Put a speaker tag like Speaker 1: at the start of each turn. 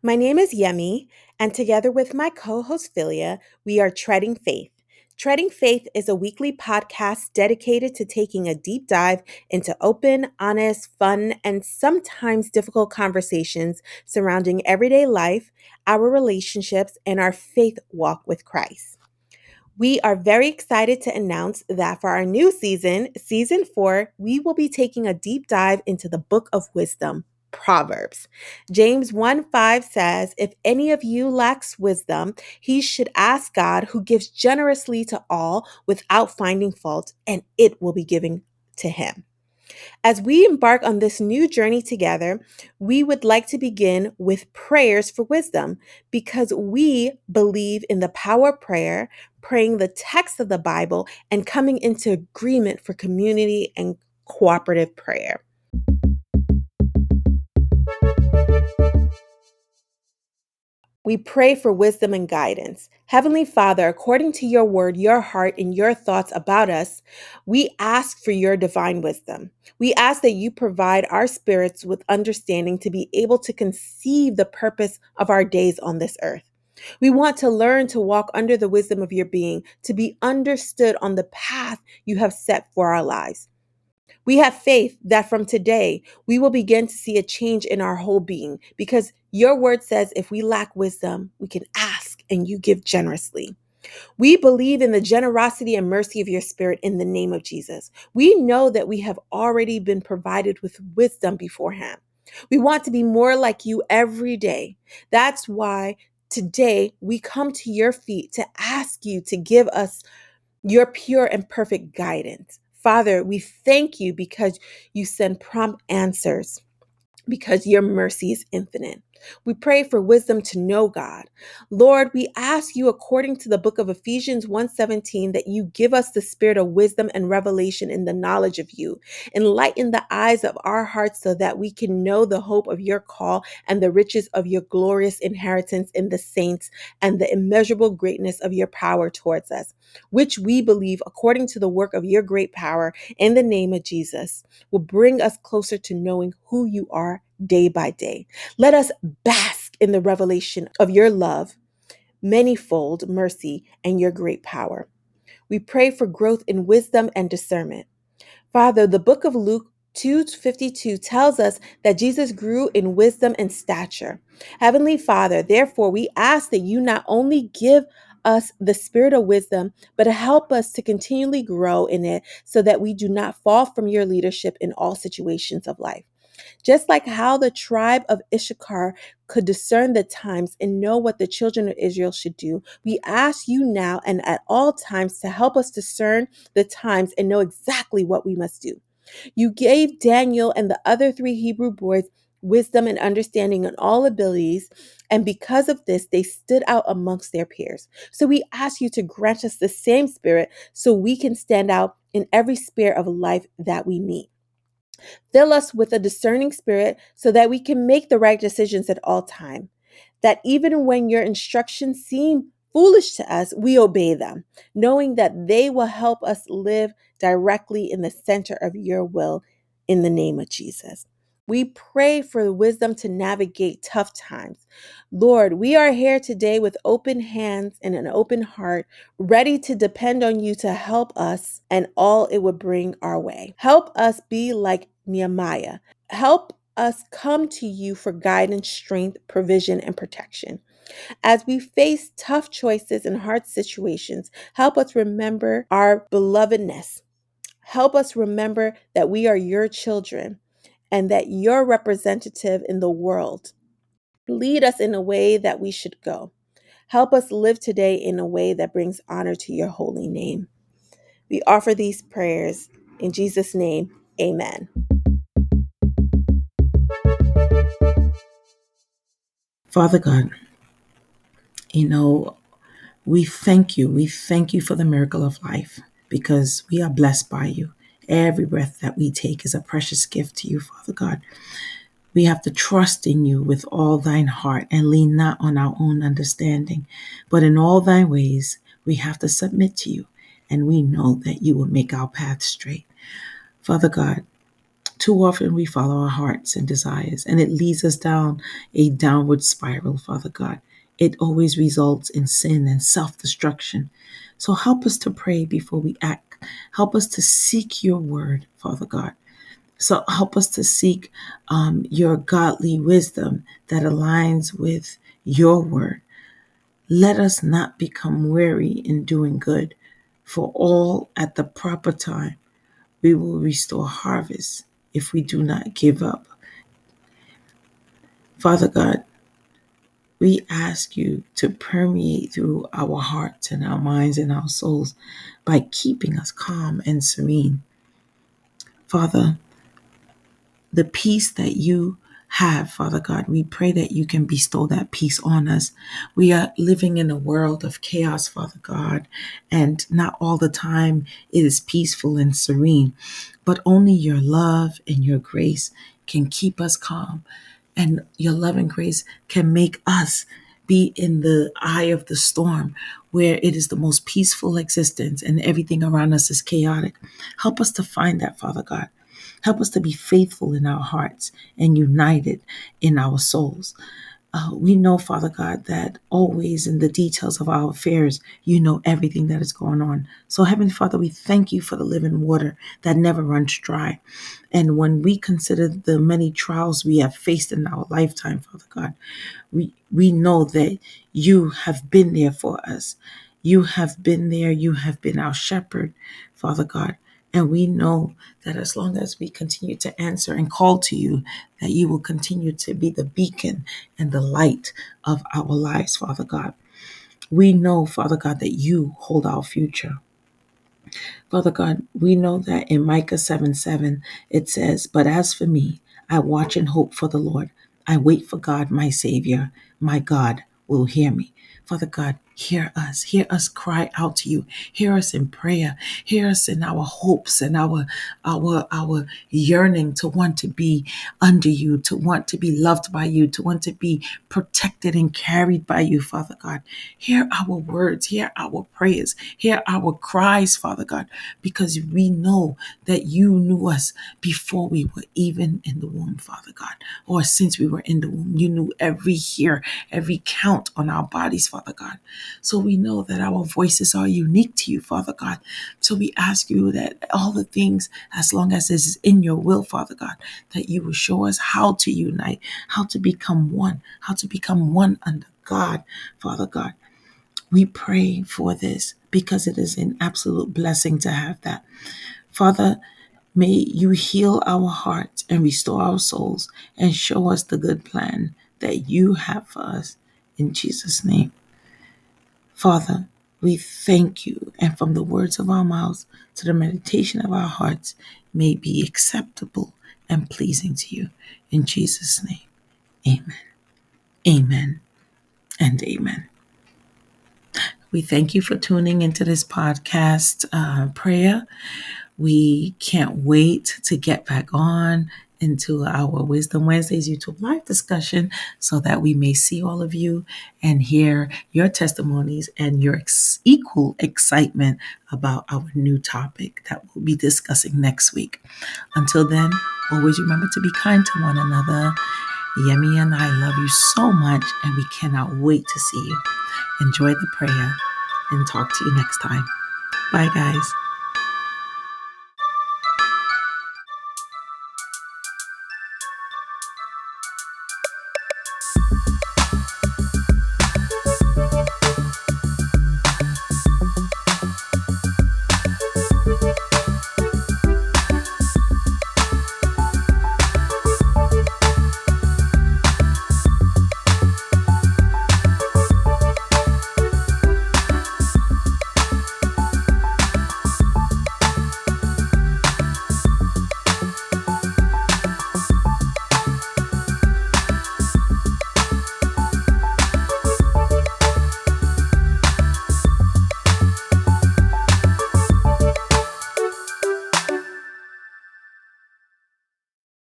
Speaker 1: My name is Yemi, and together with my co host Philia, we are Treading Faith. Treading Faith is a weekly podcast dedicated to taking a deep dive into open, honest, fun, and sometimes difficult conversations surrounding everyday life, our relationships, and our faith walk with Christ. We are very excited to announce that for our new season, season four, we will be taking a deep dive into the book of wisdom. Proverbs. James 1 5 says, If any of you lacks wisdom, he should ask God, who gives generously to all without finding fault, and it will be given to him. As we embark on this new journey together, we would like to begin with prayers for wisdom because we believe in the power of prayer, praying the text of the Bible, and coming into agreement for community and cooperative prayer. We pray for wisdom and guidance. Heavenly Father, according to your word, your heart, and your thoughts about us, we ask for your divine wisdom. We ask that you provide our spirits with understanding to be able to conceive the purpose of our days on this earth. We want to learn to walk under the wisdom of your being, to be understood on the path you have set for our lives. We have faith that from today we will begin to see a change in our whole being because your word says if we lack wisdom, we can ask and you give generously. We believe in the generosity and mercy of your spirit in the name of Jesus. We know that we have already been provided with wisdom beforehand. We want to be more like you every day. That's why today we come to your feet to ask you to give us your pure and perfect guidance. Father, we thank you because you send prompt answers, because your mercy is infinite. We pray for wisdom to know God. Lord, we ask you according to the book of Ephesians 1:17 that you give us the spirit of wisdom and revelation in the knowledge of you. Enlighten the eyes of our hearts so that we can know the hope of your call and the riches of your glorious inheritance in the saints and the immeasurable greatness of your power towards us, which we believe according to the work of your great power in the name of Jesus will bring us closer to knowing who you are day by day. Let us bask in the revelation of your love, manifold mercy, and your great power. We pray for growth in wisdom and discernment. Father, the book of Luke 252 tells us that Jesus grew in wisdom and stature. Heavenly Father, therefore, we ask that you not only give us the spirit of wisdom, but help us to continually grow in it so that we do not fall from your leadership in all situations of life. Just like how the tribe of Issachar could discern the times and know what the children of Israel should do, we ask you now and at all times to help us discern the times and know exactly what we must do. You gave Daniel and the other three Hebrew boys wisdom and understanding and all abilities, and because of this, they stood out amongst their peers. So we ask you to grant us the same spirit so we can stand out in every sphere of life that we meet. Fill us with a discerning spirit so that we can make the right decisions at all time. That even when your instructions seem foolish to us, we obey them, knowing that they will help us live directly in the center of your will in the name of Jesus. We pray for the wisdom to navigate tough times. Lord, we are here today with open hands and an open heart, ready to depend on you to help us and all it would bring our way. Help us be like Nehemiah. Help us come to you for guidance, strength, provision, and protection. As we face tough choices and hard situations, help us remember our belovedness. Help us remember that we are your children and that you're representative in the world. Lead us in a way that we should go. Help us live today in a way that brings honor to your holy name. We offer these prayers in Jesus' name. Amen.
Speaker 2: Father God, you know, we thank you. We thank you for the miracle of life because we are blessed by you. Every breath that we take is a precious gift to you, Father God. We have to trust in you with all thine heart and lean not on our own understanding, but in all thy ways we have to submit to you, and we know that you will make our path straight. Father God, Too often we follow our hearts and desires, and it leads us down a downward spiral, Father God. It always results in sin and self destruction. So help us to pray before we act. Help us to seek your word, Father God. So help us to seek um, your godly wisdom that aligns with your word. Let us not become weary in doing good, for all at the proper time we will restore harvest if we do not give up. Father God, we ask you to permeate through our hearts and our minds and our souls by keeping us calm and serene. Father, the peace that you have, Father God. We pray that you can bestow that peace on us. We are living in a world of chaos, Father God, and not all the time it is peaceful and serene, but only your love and your grace can keep us calm. And your love and grace can make us be in the eye of the storm where it is the most peaceful existence and everything around us is chaotic. Help us to find that, Father God. Help us to be faithful in our hearts and united in our souls. Uh, we know, Father God, that always in the details of our affairs, you know everything that is going on. So, Heavenly Father, we thank you for the living water that never runs dry. And when we consider the many trials we have faced in our lifetime, Father God, we, we know that you have been there for us. You have been there. You have been our shepherd, Father God. And we know that as long as we continue to answer and call to you, that you will continue to be the beacon and the light of our lives, Father God. We know, Father God, that you hold our future. Father God, we know that in Micah 7 7, it says, But as for me, I watch and hope for the Lord. I wait for God, my Savior. My God will hear me. Father God, hear us. Hear us cry out to you. Hear us in prayer. Hear us in our hopes and our our our yearning to want to be under you, to want to be loved by you, to want to be protected and carried by you, Father God. Hear our words, hear our prayers, hear our cries, Father God, because we know that you knew us before we were even in the womb, Father God, or since we were in the womb. You knew every hair, every count on our bodies, Father God. So we know that our voices are unique to you, Father God. So we ask you that all the things, as long as this is in your will, Father God, that you will show us how to unite, how to become one, how to become one under God, Father God. We pray for this because it is an absolute blessing to have that. Father, may you heal our hearts and restore our souls and show us the good plan that you have for us. In Jesus' name. Father, we thank you, and from the words of our mouths to the meditation of our hearts may be acceptable and pleasing to you. In Jesus' name, amen. Amen and amen. We thank you for tuning into this podcast uh, prayer. We can't wait to get back on into our Wisdom Wednesdays YouTube live discussion so that we may see all of you and hear your testimonies and your ex- equal excitement about our new topic that we'll be discussing next week. Until then, always remember to be kind to one another. Yemi and I love you so much, and we cannot wait to see you. Enjoy the prayer and talk to you next time. Bye, guys.